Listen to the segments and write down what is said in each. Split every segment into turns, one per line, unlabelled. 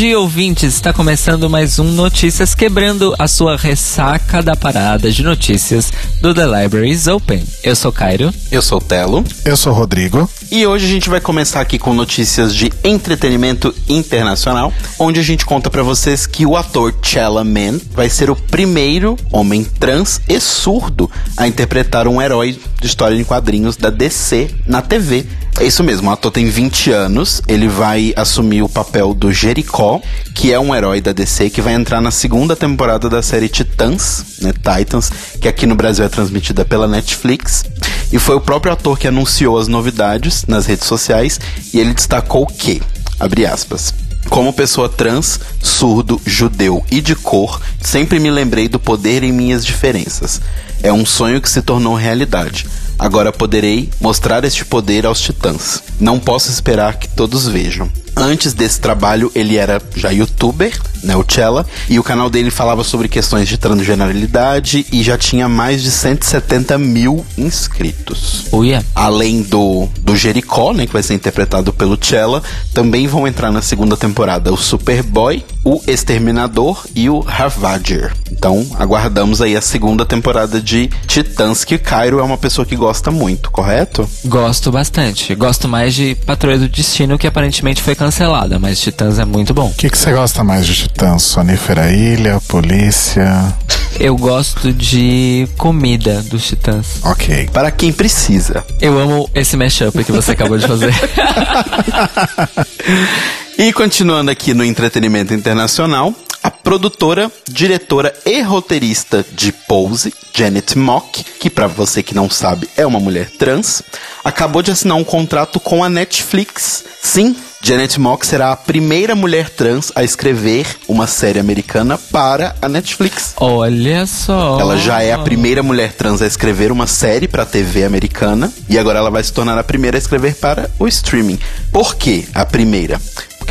Bom dia, ouvintes. Está começando mais um Notícias Quebrando a sua ressaca da parada de notícias do The Libraries Open. Eu sou Cairo.
Eu sou o Telo.
Eu sou o Rodrigo.
E hoje a gente vai começar aqui com notícias de entretenimento internacional, onde a gente conta para vocês que o ator Man vai ser o primeiro homem trans e surdo a interpretar um herói de história em quadrinhos da DC na TV. É isso mesmo, o ator tem 20 anos, ele vai assumir o papel do Jericó, que é um herói da DC que vai entrar na segunda temporada da série Titãs, né, Titans, que aqui no Brasil é transmitida pela Netflix. E foi o próprio ator que anunciou as novidades nas redes sociais e ele destacou que, abre aspas, como pessoa trans, surdo, judeu e de cor, sempre me lembrei do poder em minhas diferenças. É um sonho que se tornou realidade. Agora poderei mostrar este poder aos titãs. Não posso esperar que todos vejam. Antes desse trabalho, ele era já youtuber, né, o Chella, e o canal dele falava sobre questões de transgeneralidade e já tinha mais de 170 mil inscritos.
Oh, yeah.
Além do, do Jericó, né, que vai ser interpretado pelo Chella, também vão entrar na segunda temporada o Superboy, o Exterminador e o Ravager. Então, aguardamos aí a segunda temporada de Titãs, que Cairo é uma pessoa que gosta muito, correto?
Gosto bastante. Gosto mais de Patrulha do Destino, que aparentemente foi cancelada, mas Titãs é muito bom. O
que, você gosta mais de Titãs? Sonífera Ilha, Polícia?
Eu gosto de comida dos Titãs.
Ok.
Para quem precisa.
Eu amo esse mashup que você acabou de fazer.
e continuando aqui no entretenimento internacional, a produtora, diretora e roteirista de Pose, Janet Mock, que para você que não sabe é uma mulher trans, acabou de assinar um contrato com a Netflix. Sim, Janet Mock será a primeira mulher trans a escrever uma série americana para a Netflix.
Olha só.
Ela já é a primeira mulher trans a escrever uma série para a TV americana e agora ela vai se tornar a primeira a escrever para o streaming. Por que a primeira?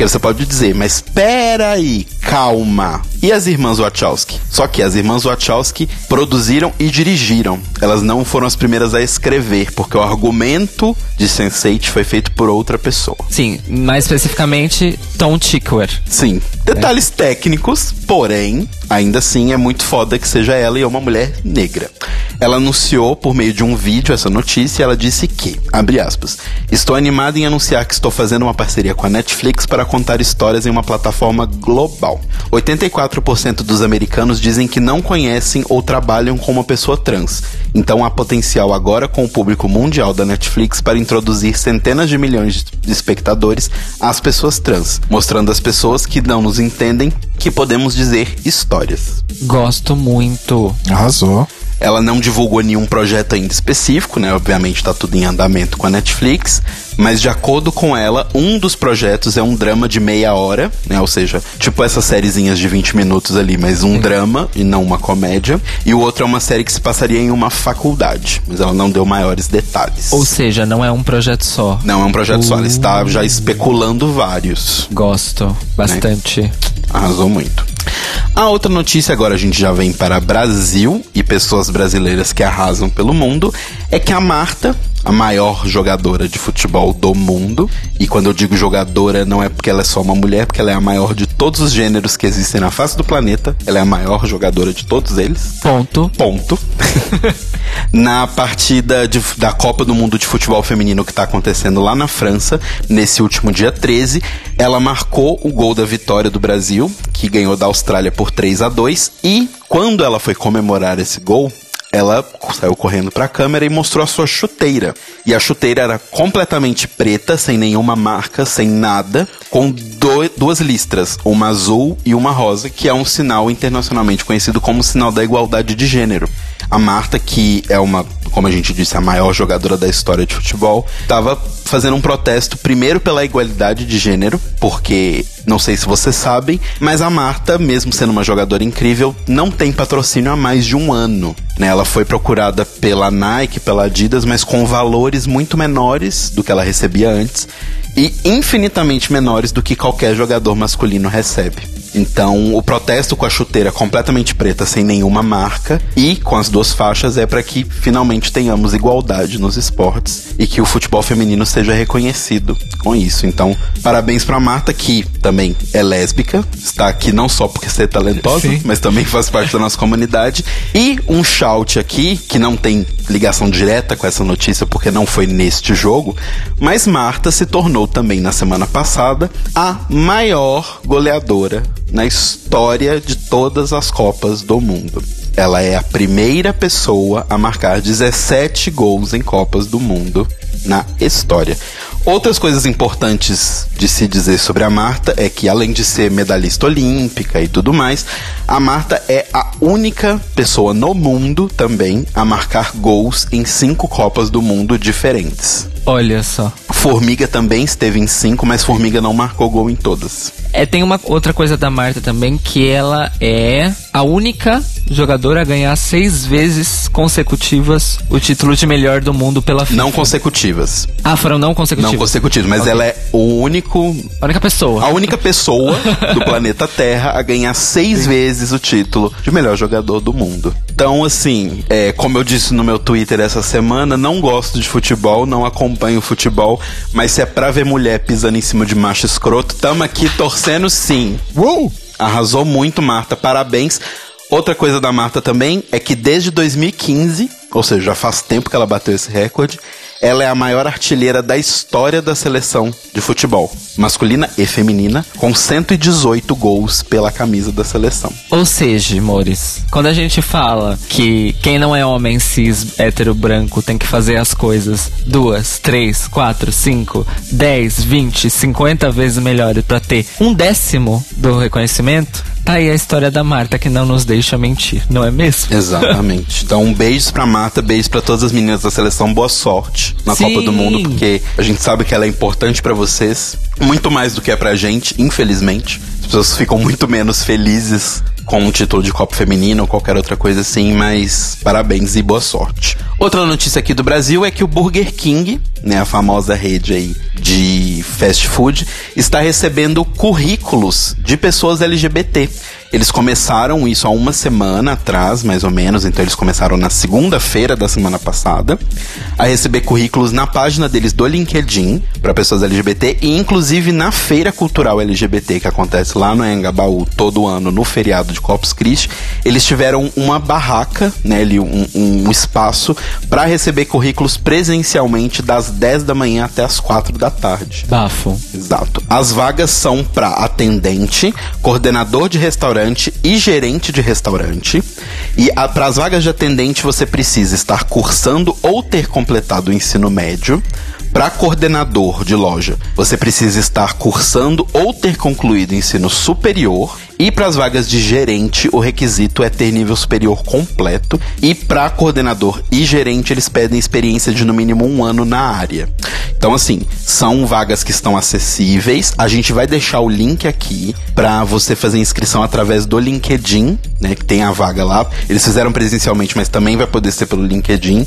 Porque você pode dizer, mas espera aí, calma. E as irmãs Wachowski? Só que as irmãs Wachowski produziram e dirigiram. Elas não foram as primeiras a escrever, porque o argumento de Sense8 foi feito por outra pessoa.
Sim, mais especificamente Tom Tickwer.
Sim. Detalhes é. técnicos, porém, ainda assim é muito foda que seja ela e é uma mulher negra. Ela anunciou por meio de um vídeo essa notícia e ela disse que, abre aspas, estou animada em anunciar que estou fazendo uma parceria com a Netflix para contar histórias em uma plataforma global. 84% dos americanos dizem que não conhecem ou trabalham com uma pessoa trans. Então há potencial agora com o público mundial da Netflix para introduzir centenas de milhões de espectadores às pessoas trans, mostrando às pessoas que não nos entendem que podemos dizer histórias.
Gosto muito.
Arrasou.
Ela não divulgou nenhum projeto ainda específico, né? Obviamente tá tudo em andamento com a Netflix, mas de acordo com ela, um dos projetos é um drama de meia hora, né? Ou seja, tipo essas sériezinhas de 20 minutos ali, mas um drama e não uma comédia. E o outro é uma série que se passaria em uma faculdade, mas ela não deu maiores detalhes.
Ou seja, não é um projeto só.
Não é um projeto uh. só, ela está já especulando vários.
Gosto bastante. Né?
Arrasou muito. A outra notícia, agora a gente já vem para Brasil e pessoas brasileiras que arrasam pelo mundo, é que a Marta, a maior jogadora de futebol do mundo. E quando eu digo jogadora, não é porque ela é só uma mulher, porque ela é a maior de todos os gêneros que existem na face do planeta. Ela é a maior jogadora de todos eles.
Ponto.
Ponto. na partida de, da Copa do Mundo de Futebol Feminino que está acontecendo lá na França, nesse último dia 13, ela marcou o gol da vitória do Brasil, que ganhou da Austrália por 3 a 2 e quando ela foi comemorar esse gol, ela saiu correndo para a câmera e mostrou a sua chuteira. E a chuteira era completamente preta, sem nenhuma marca, sem nada, com do, duas listras, uma azul e uma rosa, que é um sinal internacionalmente conhecido como sinal da igualdade de gênero. A Marta, que é uma, como a gente disse, a maior jogadora da história de futebol, estava fazendo um protesto primeiro pela igualdade de gênero, porque não sei se vocês sabem, mas a Marta, mesmo sendo uma jogadora incrível, não tem patrocínio há mais de um ano. Né? Ela foi procurada pela Nike, pela Adidas, mas com valores muito menores do que ela recebia antes e infinitamente menores do que qualquer jogador masculino recebe. Então, o protesto com a chuteira completamente preta, sem nenhuma marca, e com as duas faixas, é para que finalmente tenhamos igualdade nos esportes e que o futebol feminino seja reconhecido com isso. Então, parabéns pra Marta, que também é lésbica, está aqui não só porque ser talentosa,
Sim.
mas também faz parte da nossa comunidade. E um shout aqui, que não tem ligação direta com essa notícia porque não foi neste jogo, mas Marta se tornou também na semana passada a maior goleadora na história de todas as Copas do Mundo. Ela é a primeira pessoa a marcar 17 gols em Copas do Mundo na história. Outras coisas importantes de se dizer sobre a Marta é que, além de ser medalhista olímpica e tudo mais, a Marta é a única pessoa no mundo também a marcar gols em cinco Copas do Mundo diferentes.
Olha só.
Formiga também esteve em cinco, mas Formiga não marcou gol em todas.
É, tem uma outra coisa da Marta também, que ela é a única jogadora a ganhar seis vezes consecutivas o título de melhor do mundo pela FIFA.
Não consecutivas.
Ah, foram não consecutivas.
Não consecutivas, mas
Ok.
ela é o único
A única pessoa.
A única pessoa do planeta Terra a ganhar seis vezes o título de melhor jogador do mundo. Então, assim, é, como eu disse no meu Twitter essa semana, não gosto de futebol, não acompanho futebol, mas se é pra ver mulher pisando em cima de macho escroto, tamo aqui torcendo sim.
Uou!
Arrasou muito, Marta. Parabéns. Outra coisa da Marta também é que desde 2015, ou seja, já faz tempo que ela bateu esse recorde, ela é a maior artilheira da história da seleção de futebol, masculina e feminina, com 118 gols pela camisa da seleção.
Ou seja, Mores, quando a gente fala que quem não é homem cis, hétero, branco, tem que fazer as coisas duas, três, quatro, cinco, dez, vinte, cinquenta vezes melhores pra ter um décimo do reconhecimento, aí a história da Marta que não nos deixa mentir, não é mesmo?
Exatamente. Então, um beijo pra Marta, beijo pra todas as meninas da seleção, boa sorte na
Sim.
Copa do Mundo, porque a gente sabe que ela é importante pra vocês, muito mais do que é pra gente, infelizmente. As pessoas ficam muito menos felizes com um título de Copa Feminina ou qualquer outra coisa assim, mas parabéns e boa sorte. Outra notícia aqui do Brasil é que o Burger King, né, a famosa rede aí de fast food, está recebendo currículos de pessoas LGBT. Eles começaram isso há uma semana atrás, mais ou menos, então eles começaram na segunda-feira da semana passada a receber currículos na página deles do LinkedIn para pessoas LGBT e inclusive na feira cultural LGBT que acontece lá no Engabaú todo ano no feriado de Corpus Christi, eles tiveram uma barraca, né, ali um, um espaço para receber currículos presencialmente das 10 da manhã até as 4 da tarde.
Bafo.
Exato. As vagas são para atendente, coordenador de restaurante e gerente de restaurante. E para as vagas de atendente você precisa estar cursando ou ter completado o ensino médio. Para coordenador de loja, você precisa estar cursando ou ter concluído ensino superior. E para as vagas de gerente, o requisito é ter nível superior completo. E para coordenador e gerente, eles pedem experiência de no mínimo um ano na área. Então, assim, são vagas que estão acessíveis. A gente vai deixar o link aqui para você fazer inscrição através do LinkedIn, né? Que tem a vaga lá. Eles fizeram presencialmente, mas também vai poder ser pelo LinkedIn.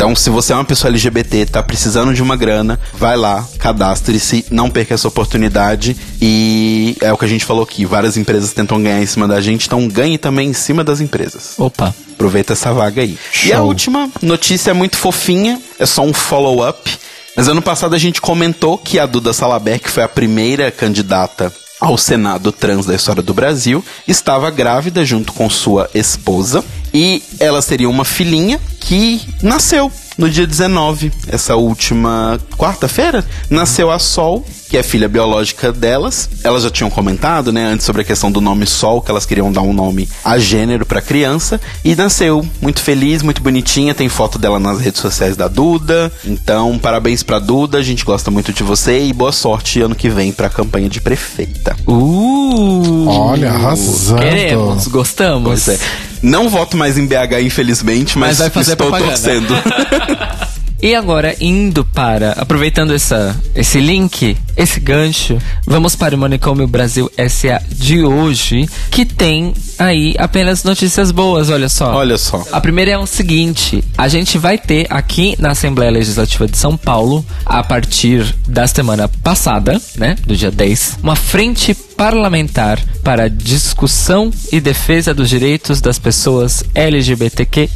Então, se você é uma pessoa LGBT, tá precisando de uma grana, vai lá, cadastre-se, não perca essa oportunidade. E é o que a gente falou aqui, várias empresas tentam ganhar em cima da gente, então ganhe também em cima das empresas.
Opa.
Aproveita essa vaga aí. E a
Show.
última notícia é muito fofinha, é só um follow-up. Mas ano passado a gente comentou que a Duda Salabert, que foi a primeira candidata ao Senado trans da história do Brasil, estava grávida junto com sua esposa. E elas teriam uma filhinha que nasceu no dia 19, essa última quarta-feira, nasceu a Sol, que é filha biológica delas. Elas já tinham comentado, né, antes sobre a questão do nome Sol, que elas queriam dar um nome a gênero pra criança, e nasceu muito feliz, muito bonitinha, tem foto dela nas redes sociais da Duda. Então, parabéns pra Duda, a gente gosta muito de você e boa sorte ano que vem pra campanha de prefeita.
Uh!
Olha, arrasando.
Queremos, gostamos.
Pois é. Não voto mais em BH, infelizmente, mas,
Mas vai fazer
estou
propaganda.
torcendo.
E agora, indo para. Aproveitando essa, esse link, esse gancho, vamos para o Manicômio Brasil SA de hoje, que tem aí apenas notícias boas, olha só.
Olha só.
A primeira é o seguinte: a gente vai ter aqui na Assembleia Legislativa de São Paulo, a partir da semana passada, né, do dia 10, uma frente parlamentar para discussão e defesa dos direitos das pessoas LGBTQ+.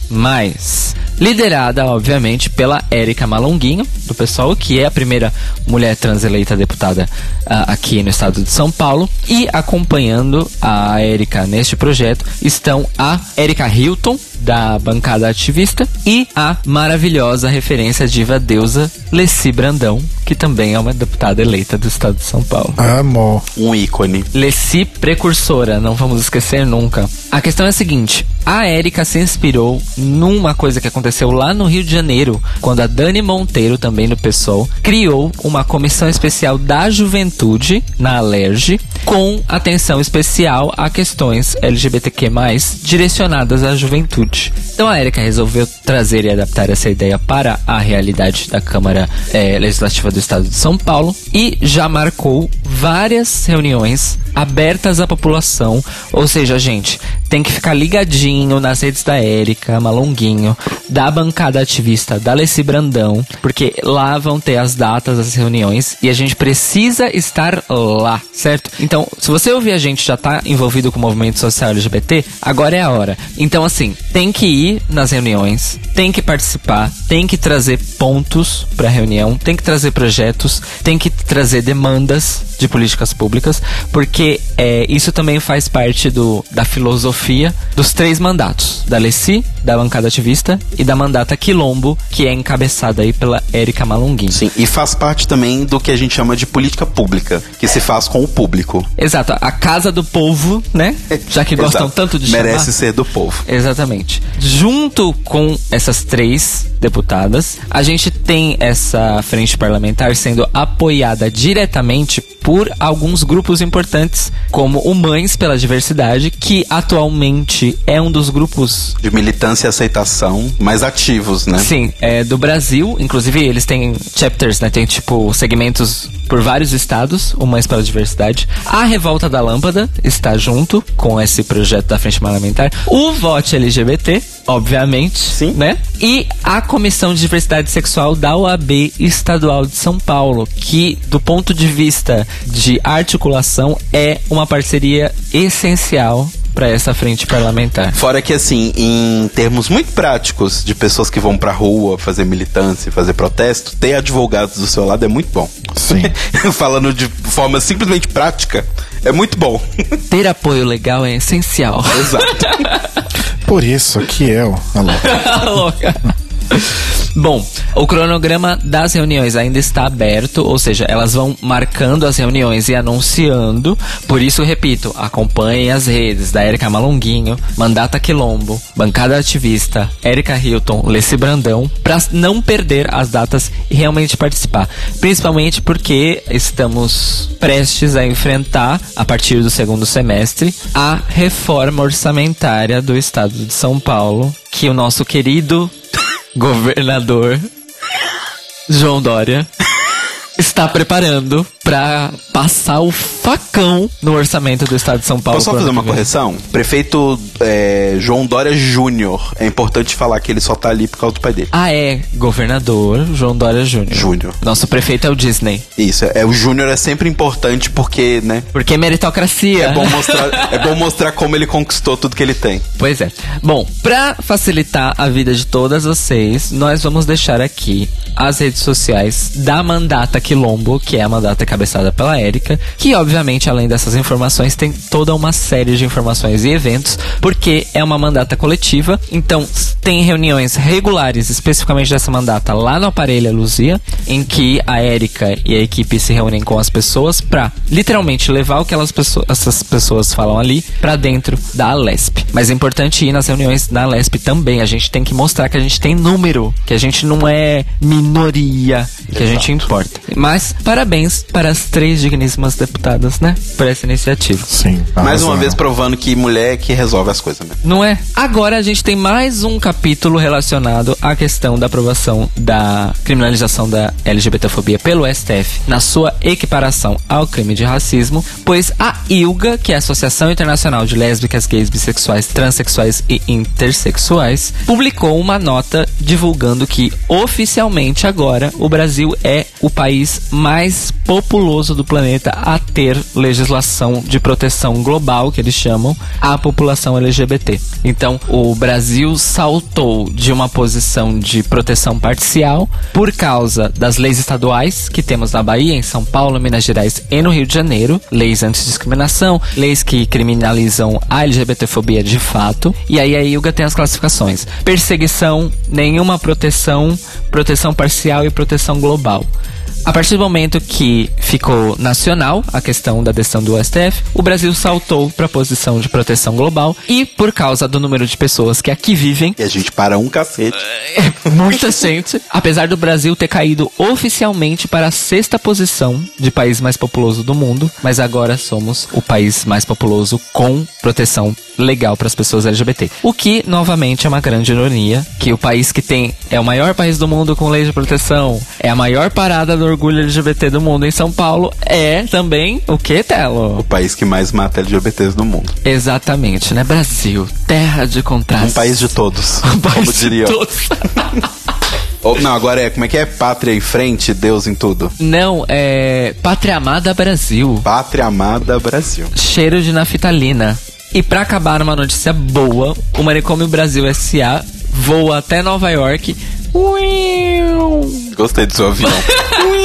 Liderada, obviamente, pela Érica Malonguinho, do pessoal, que é a primeira mulher trans eleita deputada uh, aqui no estado de São Paulo. E acompanhando a Érica neste projeto estão a Érica Hilton, da bancada ativista, e a maravilhosa referência diva deusa Leci Brandão, que também é uma deputada eleita do estado de São Paulo.
Amo.
Um ícone.
Leci precursora, não vamos esquecer nunca. A questão é a seguinte: a Érica se inspirou numa coisa que aconteceu lá no Rio de Janeiro, quando a Dani Monteiro, também do PSOL, criou uma comissão especial da juventude na Alerj, com atenção especial a questões LGBTQ+, direcionadas à juventude. Então a Érica resolveu trazer e adaptar essa ideia para a realidade da Câmara é, Legislativa do Estado de São Paulo e já marcou várias reuniões abertas à população, ou seja, gente, tem que ficar ligadinho nas redes da Érica Malonguinho, da bancada ativista da Leci Brandão, porque lá vão ter as datas das reuniões e a gente precisa estar lá, certo? Então, se você ouvir a gente já tá envolvido com o movimento social LGBT, agora é a hora. Então, assim, tem que ir nas reuniões, tem que participar, tem que trazer pontos para reunião, tem que trazer projetos, tem que trazer demandas de políticas públicas, porque é, isso também faz parte do, da filosofia dos três mandatos: da Leci, da bancada ativista e da mandata Quilombo, que é encabeçada aí pela Érica Malunguin.
Sim, e faz parte também do que a gente chama de política pública, que se faz com o público.
Exato, a casa do povo, né? Já que gostam tanto de
Merece
chamar.
ser do povo.
Exatamente. Junto com essas três deputadas, a gente tem essa frente parlamentar sendo apoiada diretamente por alguns grupos importantes, como o Mães pela Diversidade, que atualmente é um dos grupos
De militância e aceitação mais ativos, né?
Sim, é do Brasil. Inclusive, eles têm chapters, né? Tem, tipo, segmentos por vários estados, o Mães pela Diversidade. A Revolta da Lâmpada está junto com esse projeto da Frente Parlamentar. O Vote LGBT, obviamente.
Sim.
Né? E a Comissão de Diversidade Sexual da OAB Estadual de São Paulo, que, do ponto de vista de articulação, é uma parceria essencial para essa frente parlamentar.
Fora que, assim, em termos muito práticos de pessoas que vão pra rua fazer militância, fazer protesto, ter advogados do seu lado é muito bom.
Sim.
Falando de forma simplesmente prática, é muito bom.
Ter apoio legal é essencial.
Exato.
Por isso que eu. Alô.
louca. Bom, o cronograma das reuniões ainda está aberto, ou seja, elas vão marcando as reuniões e anunciando. Por isso, repito, acompanhem as redes da Érica Malonguinho, Mandata Quilombo, Bancada Ativista, Érica Hilton, Leci Brandão, para não perder as datas e realmente participar. Principalmente porque estamos prestes a enfrentar, a partir do segundo semestre, a reforma orçamentária do Estado de São Paulo, que o nosso querido governador João Dória está preparando para passar o facão no orçamento do estado de São Paulo.
Posso só fazer uma correção? Prefeito é, João Dória Júnior. É importante falar que ele só tá ali por causa do pai dele.
Ah, é, governador João Dória Júnior.
Júnior.
Nosso prefeito é o Disney.
Isso, é, o Júnior é sempre importante porque, né?
Porque meritocracia.
É bom, mostrar, é bom mostrar como ele conquistou tudo que ele tem.
Pois é. Bom, pra facilitar a vida de todas vocês, nós vamos deixar aqui as redes sociais da Mandata Quilombo, que é a mandata cabeçada pela Érica, que obviamente, além dessas informações, tem toda uma série de informações e eventos, porque é uma mandata coletiva, então tem reuniões regulares, especificamente dessa mandata, lá no Aparelho Luzia, em que a Érica e a equipe se reúnem com as pessoas pra literalmente levar o que elas pessoas, essas pessoas falam ali pra dentro da Alesp. Mas é importante ir nas reuniões da Alesp também. A gente tem que mostrar que a gente tem número, que a gente não é minoria, que a gente importa. Mas parabéns para as três digníssimas deputadas, né? Por essa iniciativa.
Sim.
Mais uma vez provando que mulher é que resolve as coisas mesmo.
Não é? Agora a gente tem mais um capítulo relacionado à questão da aprovação da criminalização da LGBTfobia pelo STF na sua equiparação ao crime de racismo, pois a ILGA, que é a Associação Internacional de Lésbicas, Gays, Bissexuais, Transsexuais e Intersexuais, publicou uma nota divulgando que oficialmente agora o Brasil é o país mais popular do planeta a ter legislação de proteção global, que eles chamam, à população LGBT. Então, o Brasil saltou de uma posição de proteção parcial por causa das leis estaduais que temos na Bahia, em São Paulo, Minas Gerais e no Rio de Janeiro, leis antidiscriminação, leis que criminalizam a LGBTfobia de fato. E aí a IUGA tem as classificações: perseguição, nenhuma proteção, proteção parcial e proteção global. A partir do momento que ficou nacional a questão da decisão do STF, o Brasil saltou para a posição de proteção global e por causa do número de pessoas que aqui vivem,
E a gente para um cacete.
muita gente, apesar do Brasil ter caído oficialmente para a sexta posição de país mais populoso do mundo, mas agora somos o país mais populoso com proteção legal para as pessoas LGBT. O que, novamente, é uma grande ironia, que o país que tem é o maior país do mundo com lei de proteção, é a maior parada do orgulho LGBT do mundo em São Paulo, é também o que, Telo?
O país que mais mata LGBTs do mundo.
Exatamente, né? Brasil, terra de
Um
contrastes.
país de todos.
Um país
como
de
diria.
todos.
Ou, não, agora é, como é que é? Pátria em frente, Deus em tudo.
Não, é Pátria Amada Brasil.
Pátria amada Brasil.
cheiro de naftalina. E pra acabar uma notícia boa, o Manicômio Brasil S.A. voa até Nova York.
Gostei do seu avião.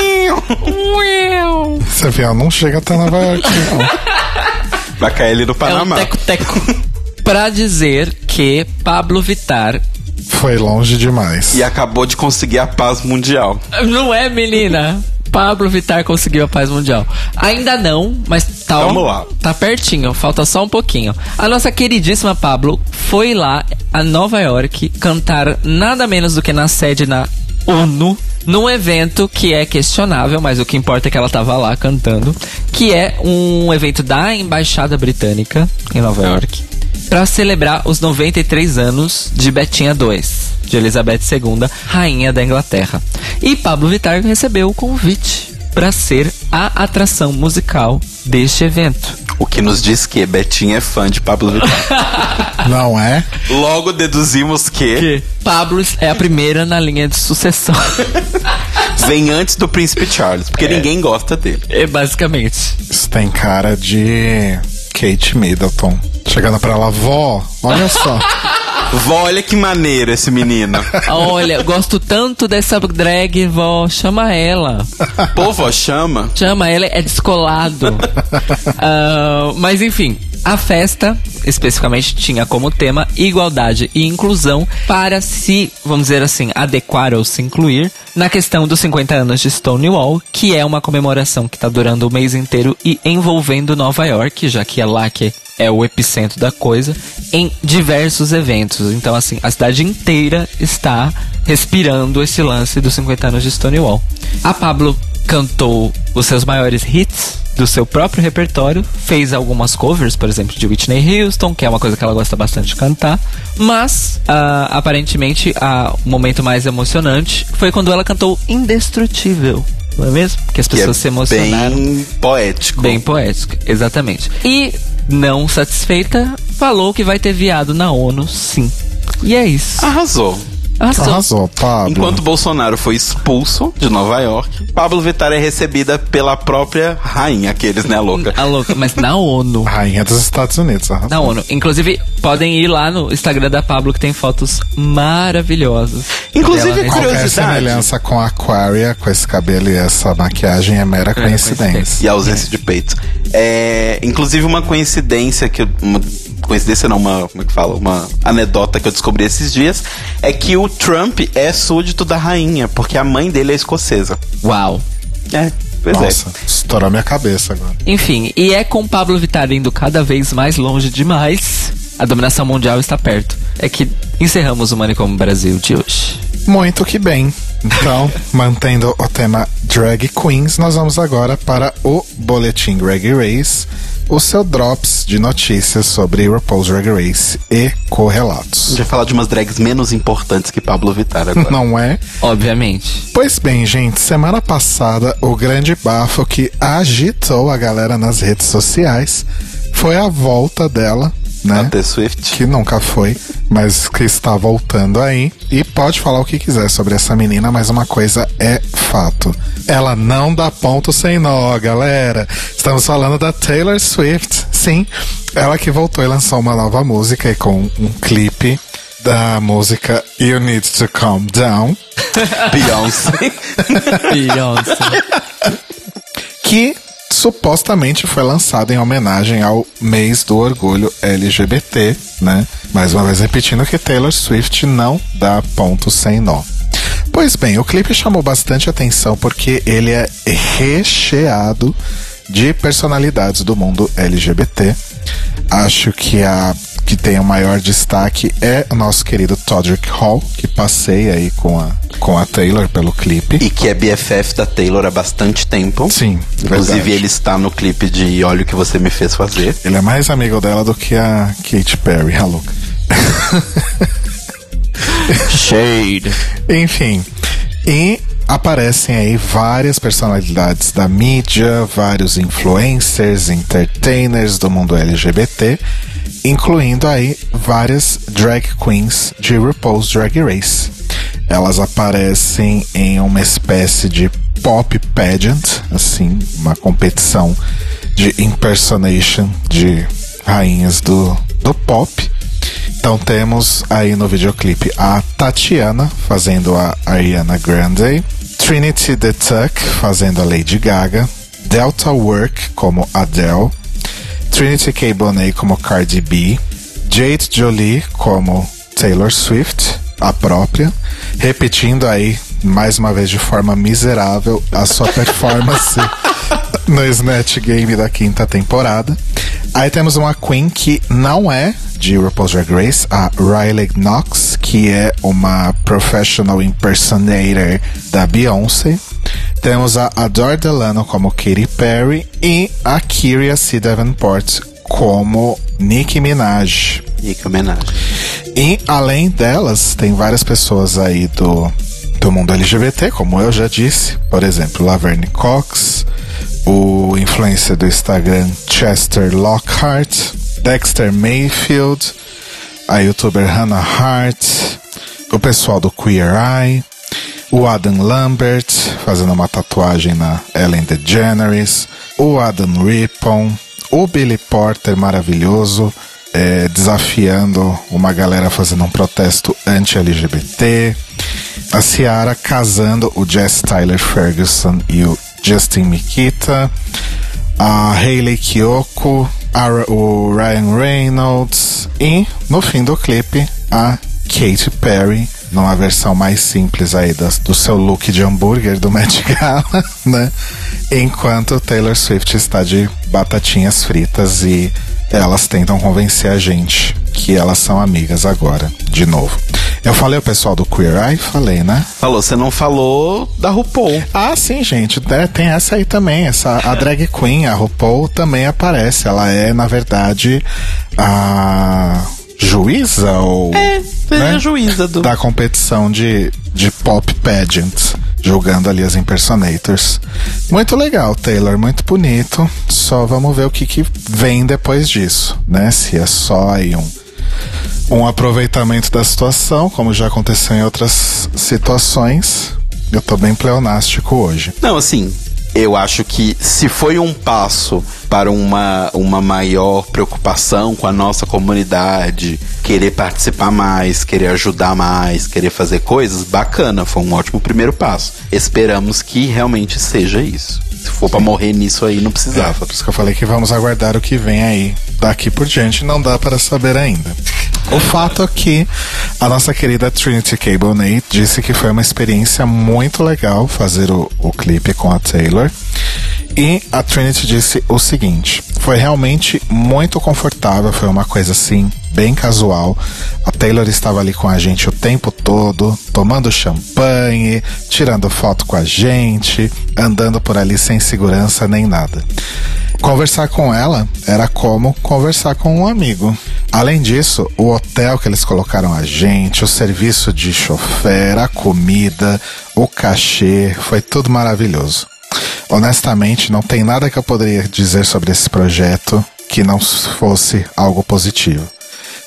Esse avião não chega até Nova York, não.
Vai cair ali no
É um
Panamá.
teco-teco. pra dizer que Pablo Vittar.
Foi longe demais.
e acabou de conseguir a paz mundial.
Não é, menina? Pablo Vittar conseguiu a paz mundial. Ainda não, mas tá,
Vamos lá.
tá pertinho, falta só um pouquinho. A nossa queridíssima Pablo foi lá a Nova York cantar nada menos do que na sede na ONU, num evento que é questionável, mas o que importa é que ela tava lá cantando, que é um evento da Embaixada Britânica em Nova York, para celebrar os 93 anos de Betinha II de Elizabeth II, rainha da Inglaterra. E Pablo Vittar recebeu o convite para ser a atração musical deste evento.
O que nos diz que Betinha é fã de Pablo Vittar.
Não é?
Logo deduzimos que
Pablo é a primeira na linha de sucessão.
vem antes do Príncipe Charles, porque ninguém gosta dele.
é basicamente.
Isso tem cara de Kate Middleton. Chegando pra ela, vó, olha só.
Vó, olha que maneiro esse menino.
Olha, eu gosto tanto dessa drag, vó. Chama ela.
Pô, vó, chama.
Chama ela, é descolado. Ah, mas enfim, a festa especificamente tinha como tema igualdade e inclusão para se, vamos dizer assim, adequar ou se incluir na questão dos 50 anos de Stonewall, que é uma comemoração que está durando o mês inteiro e envolvendo Nova York, já que é lá que é o epicentro da coisa, em diversos eventos. Então, assim, a cidade inteira está respirando esse lance dos 50 anos de Stonewall. A Pablo cantou os seus maiores hits do seu próprio repertório, fez algumas covers, por exemplo, de Whitney Houston, que é uma coisa que ela gosta bastante de cantar, mas ah, aparentemente a- o momento mais emocionante foi quando ela cantou Indestrutível, não é mesmo? Que as
Que
pessoas
é
se emocionaram.
bem poético.
Bem poético, exatamente. E, não satisfeita, falou que vai ter viado na ONU, sim. E é isso.
Arrasou.
Arrasou.
Arrasou, Pablo.
Enquanto Bolsonaro foi expulso de Nova York, Pablo Vittar é recebida pela própria rainha, aqueles, né, louca?
A louca, mas na ONU.
Rainha dos Estados Unidos, arrasou.
Na ONU. Inclusive, podem ir lá no Instagram da Pablo que tem fotos maravilhosas.
Inclusive,
dela
Qualquer
curiosidade.
semelhança com a Aquaria, com esse cabelo e essa maquiagem é mera coincidência.
E a ausência de peito. É, inclusive, uma coincidência que eu- uma coincidência não, uma, como é que fala? Uma anedota que eu descobri esses dias é que o Trump é súdito da rainha, porque a mãe dele é escocesa.
Uau.
É, pois
Nossa, estourou minha cabeça agora.
Enfim, e é com Pablo Vittar indo cada vez mais longe demais. A dominação mundial está perto. É que encerramos o Manicômio Brasil de hoje.
Muito que bem. Então, mantendo o tema Drag Queens, nós vamos agora para o Boletim Drag Race, o seu drops de notícias sobre RuPaul's Drag Race e
A
correlatos.
gente vai falar de umas drags menos importantes que Pablo Vittar agora.
Não é?
Obviamente.
Pois bem, gente, semana passada o grande bafo que agitou a galera nas redes sociais foi a volta dela né?
A The Swift.
Que nunca foi, mas que está voltando aí. E pode falar o que quiser sobre essa menina, mas uma coisa é fato. Ela não dá ponto sem nó, galera. Estamos falando da Taylor Swift. Sim, ela que voltou e lançou uma nova música e com um clipe da música You Need to Calm Down.
Beyoncé.
Beyoncé.
que supostamente foi lançado em homenagem ao mês do orgulho LGBT, né? Mais uma vez repetindo que Taylor Swift não dá ponto sem nó. Pois bem, o clipe chamou bastante atenção porque ele é recheado de personalidades do mundo LGBT. Acho que a que tem o maior destaque é o nosso querido Todrick Hall, que passeia aí com a, com a Taylor pelo clipe.
E que é BFF da Taylor há bastante tempo.
Sim,
Inclusive,
verdade.
ele está no clipe de Olha o que você me fez fazer.
Ele é mais amigo dela do que a Katy Perry, a louca.
Shade.
Enfim. E aparecem aí várias personalidades da mídia, vários influencers, entertainers do mundo LGBT, incluindo aí várias drag queens de RuPaul's Drag Race. Elas aparecem em uma espécie de pop pageant, assim, uma competição de impersonation de rainhas do, do pop. Então temos aí no videoclipe a Tatiana fazendo a Ariana Grande, Trinity the Tuck fazendo a Lady Gaga, Delta Work como Adele, Trinity K. Bonet como Cardi B, Jade Jolie como Taylor Swift, a própria, repetindo aí mais uma vez de forma miserável a sua performance no Snatch Game da quinta temporada. Aí temos uma Queen que não é de RuPaul's Drag Race, a Riley Knox, que é uma professional impersonator da Beyoncé. Temos a Adore Delano como Katy Perry e a Kyria C. Davenport como Nicki Minaj.
E que homenagem.
E além delas, tem várias pessoas aí do, do mundo LGBT, como eu já disse. Por exemplo, Laverne Cox, o influencer do Instagram Chester Lockhart, Dexter Mayfield, a youtuber Hannah Hart, o pessoal do Queer Eye, o Adam Lambert fazendo uma tatuagem na Ellen DeGeneres, o Adam Rippon, o Billy Porter maravilhoso, é, desafiando uma galera fazendo um protesto anti-LGBT, a Ciara casando o Jess Tyler Ferguson e o Justin Mikita, a Hayley Kiyoko, a, o Ryan Reynolds e, no fim do clipe, a Katy Perry, numa versão mais simples aí das, do seu look de hambúrguer do Met Gala, né? Enquanto Taylor Swift está de batatinhas fritas e elas tentam convencer a gente que elas são amigas agora, de novo. Eu falei o pessoal do Queer Eye? Falei, né?
Falou, você não falou da RuPaul.
Ah, sim, gente. É, tem essa aí também. Essa, a drag queen, a RuPaul, também aparece. Ela é, na verdade, a juíza ou
É, é a juíza do.
da competição de, de pop pageant, julgando ali as impersonators. Muito legal, Taylor, muito bonito. Só vamos ver o que, que vem depois disso, né? Se é só aí um, um aproveitamento da situação, como já aconteceu em outras situações. Eu tô bem pleonástico hoje.
Não, assim, eu acho que se foi um passo para uma, uma maior preocupação com a nossa comunidade, querer participar mais, querer ajudar mais, querer fazer coisas, bacana, foi um ótimo primeiro passo. Esperamos que realmente seja isso. Se for pra morrer nisso aí, não
É,
precisava.
por isso que eu falei que vamos aguardar o que vem aí. Daqui por diante não dá para saber ainda. O fato é que a nossa querida Trinity K. Bonet disse que foi uma experiência muito legal fazer o, o clipe com a Taylor. E a Trinity disse o seguinte: foi realmente muito confortável, foi uma coisa assim, bem casual. A Taylor estava ali com a gente o tempo todo, tomando champanhe, tirando foto com a gente, andando por ali sem segurança nem nada. Conversar com ela era como conversar com um amigo. Além disso, o hotel que eles colocaram a gente, o serviço de chofer, a comida, o cachê, foi tudo maravilhoso. Honestamente, não tem nada que eu poderia dizer sobre esse projeto que não fosse algo positivo.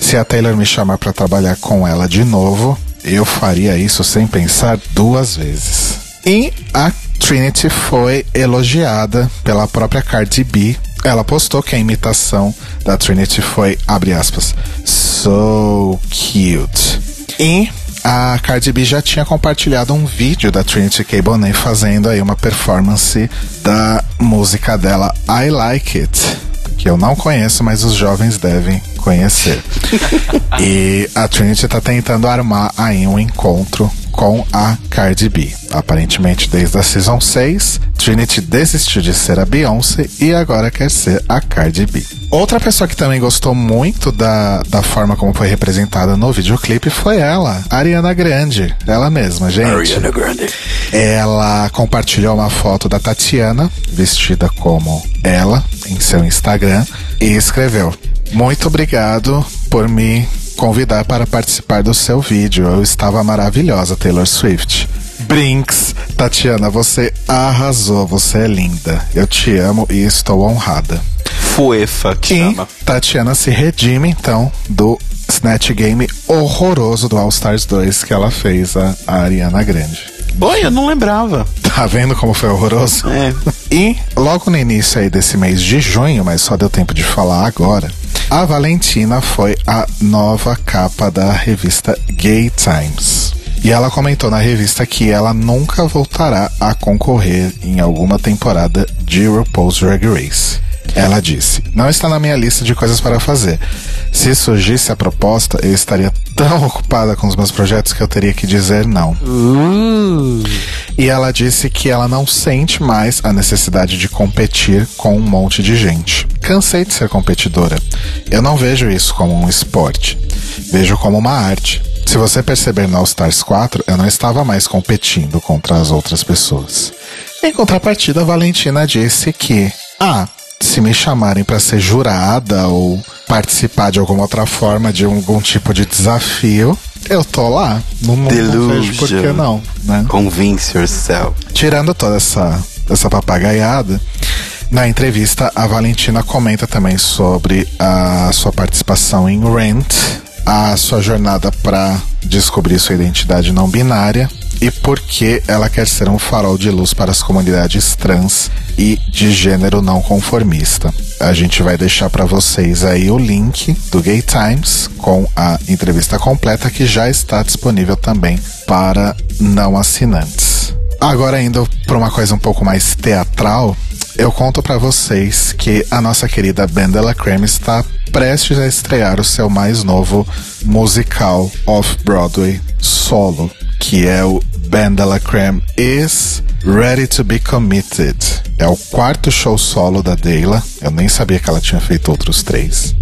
Se a Taylor me chamar para trabalhar com ela de novo, eu faria isso sem pensar duas vezes. E a Trinity foi elogiada pela própria Cardi B. Ela postou que a imitação da Trinity foi, abre aspas, so cute. E a Cardi B já tinha compartilhado um vídeo da Trinity K. Bonet fazendo aí uma performance da música dela I Like It, que eu não conheço, mas os jovens devem conhecer. e a Trinity tá tentando armar aí um encontro com a Cardi B. Aparentemente, desde a Season 6, Trinity desistiu de ser a Beyoncé e agora quer ser a Cardi B. Outra pessoa que também gostou muito da, da forma como foi representada no videoclipe foi ela, Ariana Grande. Ela mesma, gente.
Ariana Grande.
Ela compartilhou uma foto da Tatiana, vestida como ela, em seu Instagram, e escreveu: Muito obrigado por me convidar para participar do seu vídeo. Eu estava maravilhosa, Taylor Swift. Brinks, Tatiana, você arrasou, você é linda. Eu te amo e estou honrada.
Fuefa, te
E
chama.
Tatiana se redime então do Snatch Game horroroso do All Stars 2 que ela fez a, a Ariana Grande.
Eu não lembrava.
Tá vendo como foi horroroso?
É.
E logo no início aí desse mês de junho, mas só deu tempo de falar agora, a Valentina foi a nova capa da revista Gay Times. E ela comentou na revista que ela nunca voltará a concorrer em alguma temporada de RuPaul's Drag Race. Ela disse: Não está na minha lista de coisas para fazer. Se surgisse a proposta, eu estaria tão ocupada com os meus projetos que eu teria que dizer não. E ela disse que ela não sente mais a necessidade de competir com um monte de gente. Cansei de ser competidora. Eu não vejo isso como um esporte. Vejo como uma arte. Se você perceber no All Stars 4, eu não estava mais competindo contra as outras pessoas. Em contrapartida, a Valentina disse que, ah, se me chamarem para ser jurada ou participar de alguma outra forma de algum tipo de desafio, eu tô lá. Não, não, não vejo por que não, né?
Convince yourself.
Tirando toda essa, essa papagaiada, na entrevista a Valentina comenta também sobre a sua participação em Rent, a sua jornada para descobrir sua identidade não binária e por que ela quer ser um farol de luz para as comunidades trans e de gênero não conformista. A gente vai deixar para vocês aí o link do Gay Times com a entrevista completa que já está disponível também para não assinantes. Agora indo para uma coisa um pouco mais teatral, eu conto para vocês que a nossa querida Bendela Creme está prestes a estrear o seu mais novo musical off-Broadway solo, que é o Bendela Creme is Ready to be Committed. É o quarto show solo da Dayla. Eu nem sabia que ela tinha feito outros três.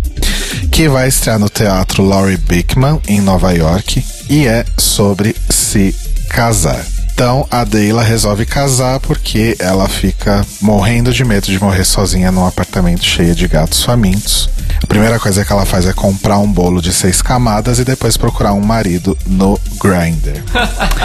Que vai estrear no Teatro Laurie Bickman, em Nova York, e é sobre se casar. Então a Dayla resolve casar porque ela fica morrendo de medo de morrer sozinha num apartamento cheio de gatos famintos. A primeira coisa que ela faz é comprar um bolo de seis camadas e depois procurar um marido no Grindr.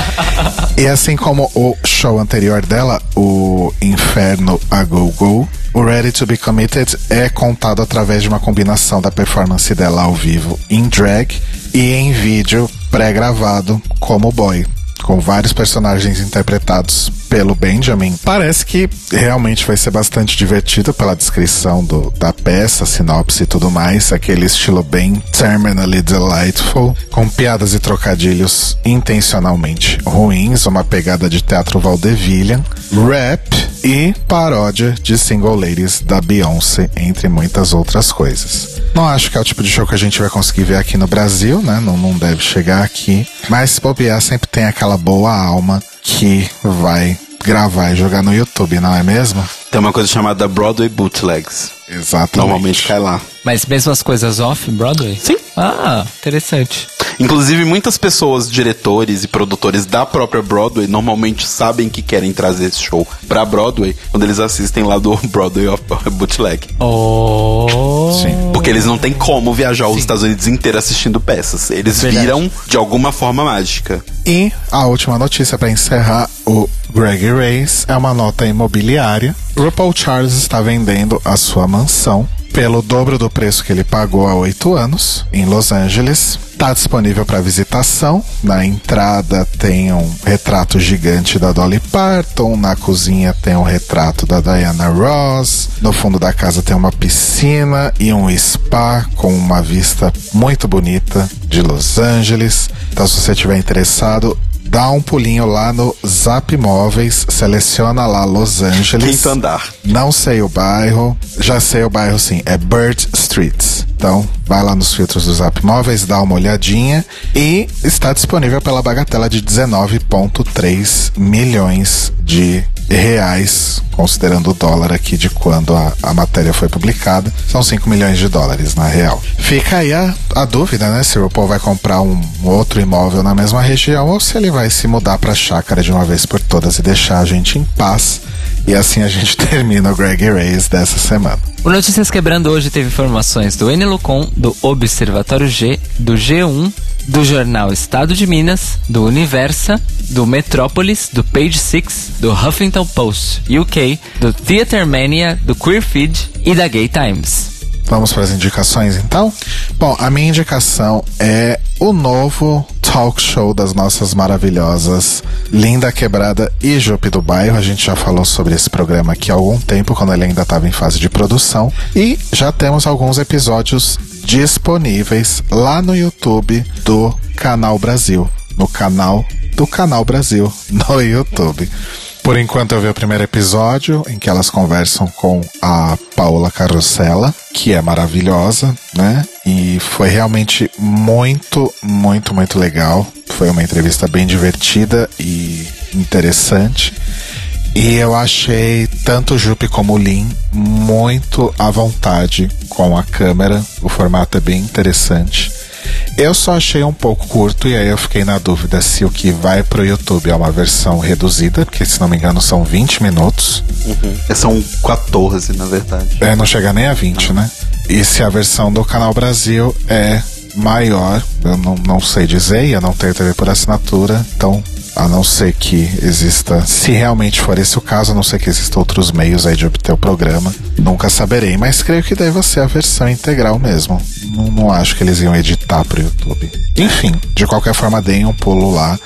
e assim como o show anterior dela, o Inferno a Go Go, o Ready to Be Committed é contado através de uma combinação da performance dela ao vivo em drag e em vídeo pré-gravado como boy com vários personagens interpretados pelo Benjamin. Parece que realmente vai ser bastante divertido pela descrição do, da peça, sinopse e tudo mais. Aquele estilo bem terminally delightful, com piadas e trocadilhos intencionalmente ruins, uma pegada de teatro vaudevillian, rap e paródia de single ladies da Beyoncé, entre muitas outras coisas. Não acho que é o tipo de show que a gente vai conseguir ver aqui no Brasil, né? Não, não deve chegar aqui. Mas se bobear, sempre tem aquela boa alma que vai gravar e jogar no YouTube, não é mesmo?
Tem uma coisa chamada Broadway Bootlegs.
Exatamente.
Normalmente cai lá.
Mas mesmo as coisas off Broadway?
Sim.
Ah, interessante.
Inclusive, muitas pessoas, diretores e produtores da própria Broadway, normalmente sabem que querem trazer esse show pra Broadway quando eles assistem lá do Broadway of Bootleg.
Oh.
Sim.
Porque eles não têm como viajar os Estados Unidos inteiro assistindo peças. Eles
Verdade.
viram de alguma forma mágica.
E a última notícia para encerrar o Greg Race é uma nota imobiliária. RuPaul Charles está vendendo a sua mansão pelo dobro do preço que ele pagou há oito anos, em Los Angeles. Está disponível para visitação. Na entrada tem um retrato gigante da Dolly Parton. Na cozinha tem um retrato da Diana Ross. No fundo da casa tem uma piscina e um spa com uma vista muito bonita de Los Angeles. Então, se você estiver interessado, dá um pulinho lá no Zap Móveis, seleciona lá Los Angeles.
Quinto andar.
Não sei o bairro, já sei o bairro sim, é Bird Street. Então, vai lá nos filtros do Zap Móveis, dá uma olhadinha e está disponível pela bagatela de 19,3 milhões de reais, considerando o dólar aqui de quando a, a matéria foi publicada. São 5 milhões de dólares na real. Fica aí a, a dúvida, né? Se o RuPaul vai comprar um outro imóvel na mesma região ou se ele vai se mudar para a chácara de uma vez por todas e deixar a gente em paz. E assim a gente termina o Greg Race dessa semana.
O Notícias Quebrando hoje teve informações do Enelucom, do Observatório G, do G1, do jornal Estado de Minas, do Universa, do Metrópolis, do Page Six, do Huffington Post UK, do Theater Mania, do Queer Feed e da Gay Times.
Vamos para as indicações então? Bom, a minha indicação é o novo talk show das nossas maravilhosas Linda Quebrada e Jupe do Bairro. A gente já falou sobre esse programa aqui há algum tempo, quando ele ainda estava em fase de produção. E já temos alguns episódios disponíveis lá no YouTube do Canal Brasil. No canal do Canal Brasil no YouTube. Por enquanto eu vi o primeiro episódio em que elas conversam com a Paola Carosella, que é maravilhosa, né? E foi realmente muito, muito, muito legal. Foi uma entrevista bem divertida e interessante. E eu achei tanto o Jupe como o Lin muito à vontade com a câmera. O formato é bem interessante. Eu só achei um pouco curto e aí eu fiquei na dúvida se o que vai pro YouTube é uma versão reduzida, porque se não me engano são 20 minutos.
Uhum. São 14, na verdade.
É, não chega nem a 20, não. né? E se a versão do Canal Brasil é maior, eu não, não sei dizer, e eu não tenho TV por assinatura, então a não ser que exista, se realmente for esse o caso, a não ser que existam outros meios aí de obter o programa, nunca saberei, mas creio que deve ser a versão integral mesmo. Não, não acho que eles iam editar pro YouTube. Enfim, de qualquer forma, deem um pulo lá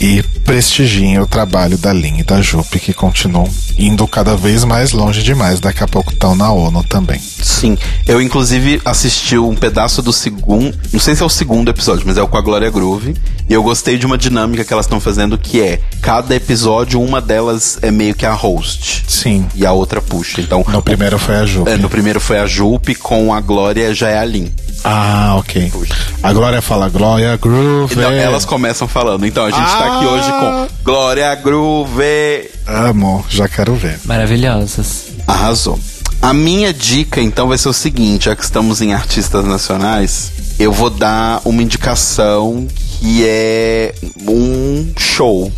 e prestigiem o trabalho da Lin e da Jupe, que continuam indo cada vez mais longe demais. Daqui a pouco estão na ONU também.
Sim, eu inclusive assisti um pedaço do segundo, não sei se é o segundo episódio, mas é o com a Glória Groove. E eu gostei de uma dinâmica que elas estão fazendo que é cada episódio uma delas é meio que a host.
Sim.
E a outra puxa. Então,
no primeiro foi a Jupe.
É, no primeiro foi a Jupe com a Glória já é a Lin.
Ah, ok. Puxa. A Glória fala Glória Groove.
Então, elas começam falando. Então a gente ah. tá aqui ah. hoje com Glória Groove.
Amo, já quero ver.
Maravilhosas.
Arrasou. A minha dica então vai ser o seguinte, já que estamos em artistas nacionais, eu vou dar uma indicação que é um show.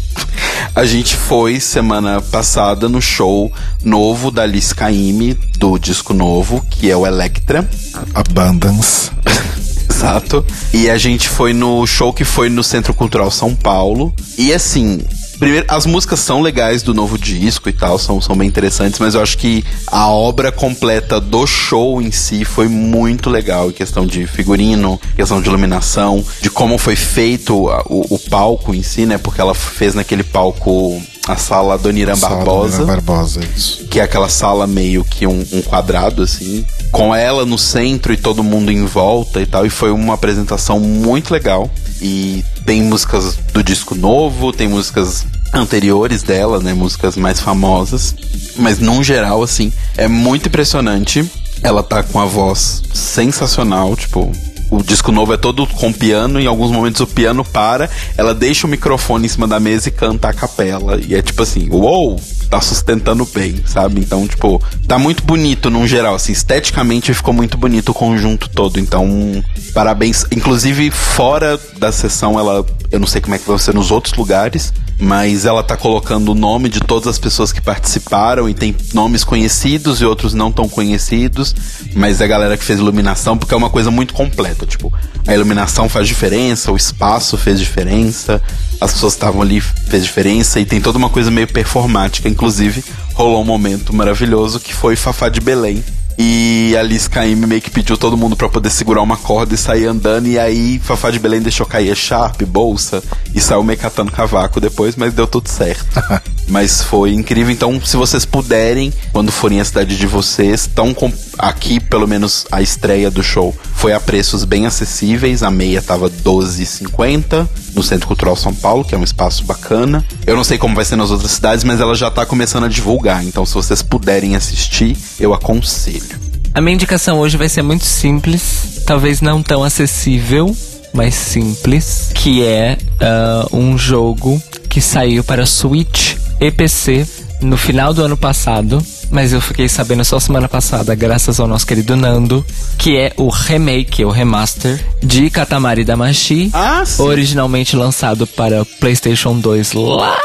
A gente foi semana passada no show novo da Liz Caymmi, do disco novo, que é o Electra.
Abundance.
Exato. E a gente foi no show que foi no Centro Cultural São Paulo. E assim, Primeiro, as músicas são legais do novo disco e tal, são, são bem interessantes, mas eu acho que a obra completa do show em si foi muito legal. Em questão de figurino, questão de iluminação, de como foi feito o, o palco em si, né? Porque ela fez naquele palco a sala Dona Barbosa.
Barbosa, isso.
Que é aquela sala meio que um, um, quadrado, assim. Com ela no centro e todo mundo em volta e tal. E foi uma apresentação muito legal. E tem músicas do disco novo, tem músicas anteriores dela, né? Músicas mais famosas. Mas num geral, assim, é muito impressionante. Ela tá com a voz sensacional, tipo, o disco novo é todo com piano, em alguns momentos o piano para, ela deixa o microfone em cima da mesa e canta a capela. E é tipo assim, uou, tá sustentando bem, sabe? Então, tipo, tá muito bonito num geral, assim, esteticamente ficou muito bonito o conjunto todo. Então, parabéns. Inclusive, fora da sessão, ela, eu não sei como é que vai ser nos outros lugares, mas ela tá colocando o nome de todas as pessoas que participaram e tem nomes conhecidos e outros não tão conhecidos, mas é a galera que fez iluminação, porque é uma coisa muito completa, tipo, a iluminação faz diferença, o espaço fez diferença, as pessoas estavam ali fez diferença e tem toda uma coisa meio performática, inclusive rolou um momento maravilhoso que foi Fafá de Belém E a Liz Caymmi meio que pediu todo mundo pra poder segurar uma corda e sair andando. E aí Fafá de Belém deixou cair a Sharp, bolsa, e saiu meio catando cavaco depois, mas deu tudo certo. mas foi incrível. Então, se vocês puderem, quando forem à cidade de vocês, tão com... aqui, pelo menos a estreia do show foi a preços bem acessíveis. A meia tava 12,50 no Centro Cultural São Paulo, que é um espaço bacana. Eu não sei como vai ser nas outras cidades, mas ela já tá começando a divulgar. Então, se vocês puderem assistir, eu aconselho.
A minha indicação hoje vai ser muito simples, talvez não tão acessível, mas simples, que é uh, um jogo que saiu para Switch e PC no final do ano passado, mas eu fiquei sabendo só semana passada, graças ao nosso querido Nando, que é o remake, o remaster de Katamari Damacy,
Ah,
originalmente lançado para PlayStation 2 lá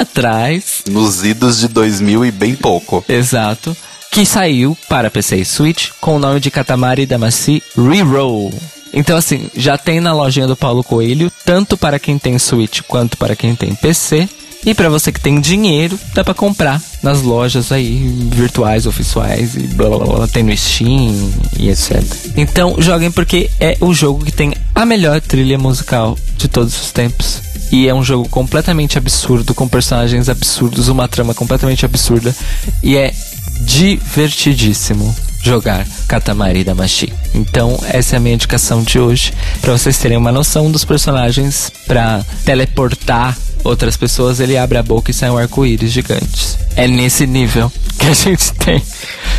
atrás.
Nos idos de 2000 e bem pouco.
Exato. Que saiu para PC e Switch com o nome de Katamari Damacy Reroll. Então, assim, já tem na lojinha do Paulo Coelho, tanto para quem tem Switch quanto para quem tem PC. E para você que tem dinheiro, dá para comprar nas lojas aí virtuais, oficiais e blá blá blá, tem no Steam e etc. Então, joguem porque é o jogo que tem a melhor trilha musical de todos os tempos. E é um jogo completamente absurdo, com personagens absurdos, uma trama completamente absurda. E é divertidíssimo jogar Katamari Damacy. Então, essa é a minha indicação de hoje, para vocês terem uma noção dos personagens para teleportar outras pessoas, ele abre a boca e sai um arco-íris gigantes. É nesse nível que a gente tem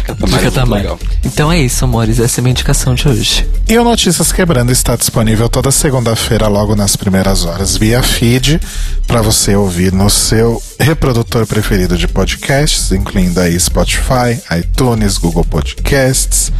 Katamari é
de
legal.
Então é isso, amores, essa é a minha indicação de hoje.
E o Notícias Quebrando está disponível toda segunda-feira, logo nas primeiras horas, via feed, para você ouvir no seu reprodutor preferido de podcasts, incluindo aí Spotify, iTunes, Google Podcasts.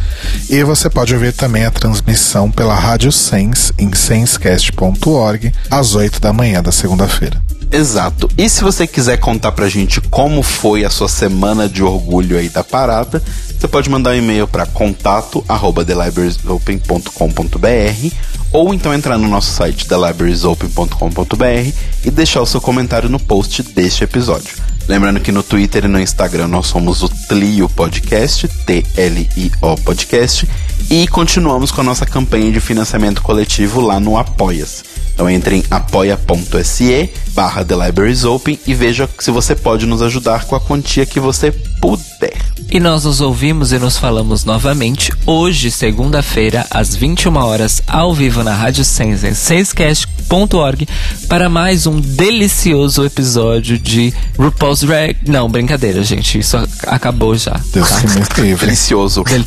E você pode ouvir também a transmissão pela Rádio Sense em sensecast.org às 8 da manhã da segunda-feira.
Exato. E se você quiser contar pra gente como foi a sua semana de orgulho aí da parada, você pode mandar um e-mail para contato arroba thelibrariesopen.com.br ou então entrar no nosso site thelibrariesopen.com.br e deixar o seu comentário no post deste episódio. Lembrando que no Twitter e no Instagram nós somos o Tlio Podcast, T-L-I-O Podcast, e continuamos com a nossa campanha de financiamento coletivo lá no Apoia-se. Então entre em apoia.se barra The Libraries Open e veja se você pode nos ajudar com a quantia que você puder.
E nós nos ouvimos e nos falamos novamente hoje, segunda-feira, às 21 horas, ao vivo na Rádio Sense, em sensecast.org, para mais um delicioso episódio de RuPaul's Drag... Não, brincadeira, gente, isso acabou já.
Deus
tá?
me livre.
Delicioso.
Del-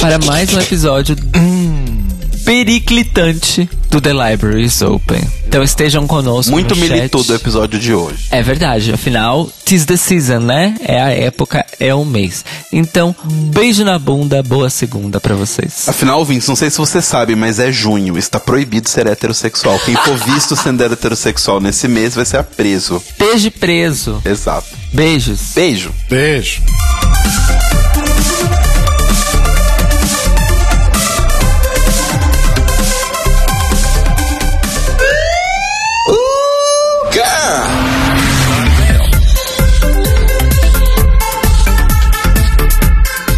para mais um episódio hum, periclitante do The Library is Open. Então estejam conosco
Muito militudo o episódio de hoje.
É verdade, afinal, tis the season, né? É a época, é o mês. Então, beijo na bunda, boa segunda pra vocês.
Afinal, ouvintes, não sei se você sabe, mas é junho. Está proibido ser heterossexual. Quem for visto sendo heterossexual nesse mês vai ser preso.
Esteja preso.
Exato.
Beijos.
Beijo.
Beijo.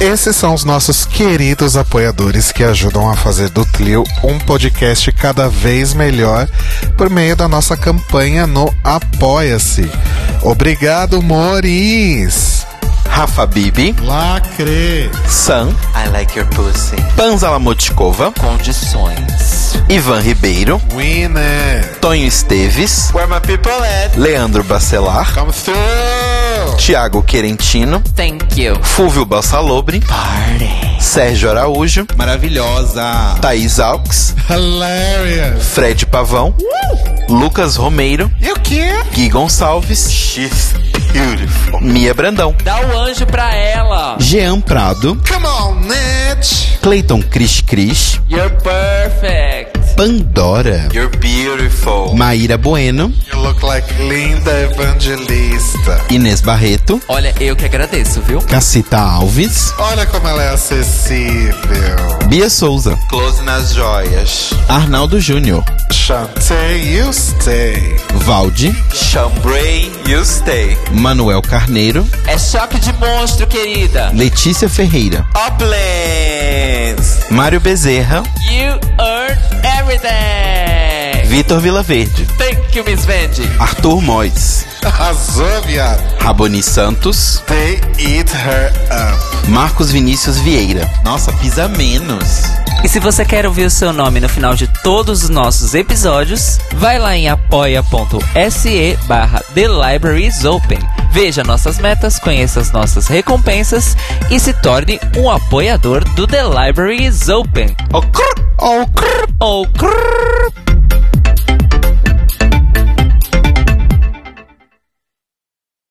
Esses são os nossos queridos apoiadores que ajudam a fazer do Tlio um podcast cada vez melhor por meio da nossa campanha no Apoia-se. Obrigado, Moris!
Rafa Bibi,
Lacre!
Sam,
I like your pussy.
Panza Lamotkova,
Condições.
Ivan Ribeiro,
Winner!
Tonho Esteves,
Where my people at?
Leandro Bacelar,
Come through!
Tiago Querentino,
Thank you.
Fúvio Bassalobre,
Party.
Sérgio Araújo,
Maravilhosa.
Thaís Alves,
Hilarious!
Fred Pavão, Lucas Romeiro,
E o quê?
Gui Gonçalves,
She's beautiful.
Mia Brandão,
Dá o anjo pra ela.
Jean Prado,
Come on, Ned!
Clayton Cris Cris,
You're perfect.
Pandora,
You're beautiful.
Maíra Bueno,
You look like Linda Evangelista.
Inês Barreto,
Olha, eu que agradeço, viu?
Cacita Alves,
Olha como ela é acessível.
Bia Souza,
Close nas joias.
Arnaldo Júnior,
Chantei, you stay.
Valde,
Chambray, you stay.
Manuel Carneiro,
É choque de monstro, querida.
Letícia Ferreira,
Uplands.
Mário Bezerra,
You earn everything.
めて Vitor Vilaverde,
Thank you, Miss Vendi.
Arthur Mois,
Arrasou, viado.
Raboni Santos,
They eat her up.
Marcos Vinícius Vieira.
Nossa, pisa menos.
E se você quer ouvir o seu nome no final de todos os nossos episódios, vai lá em apoia.se barra The Libraries Open. Veja nossas metas, conheça as nossas recompensas e se torne um apoiador do The Libraries Open.
Oh, crrr, oh, crrr.
Oh, crrr.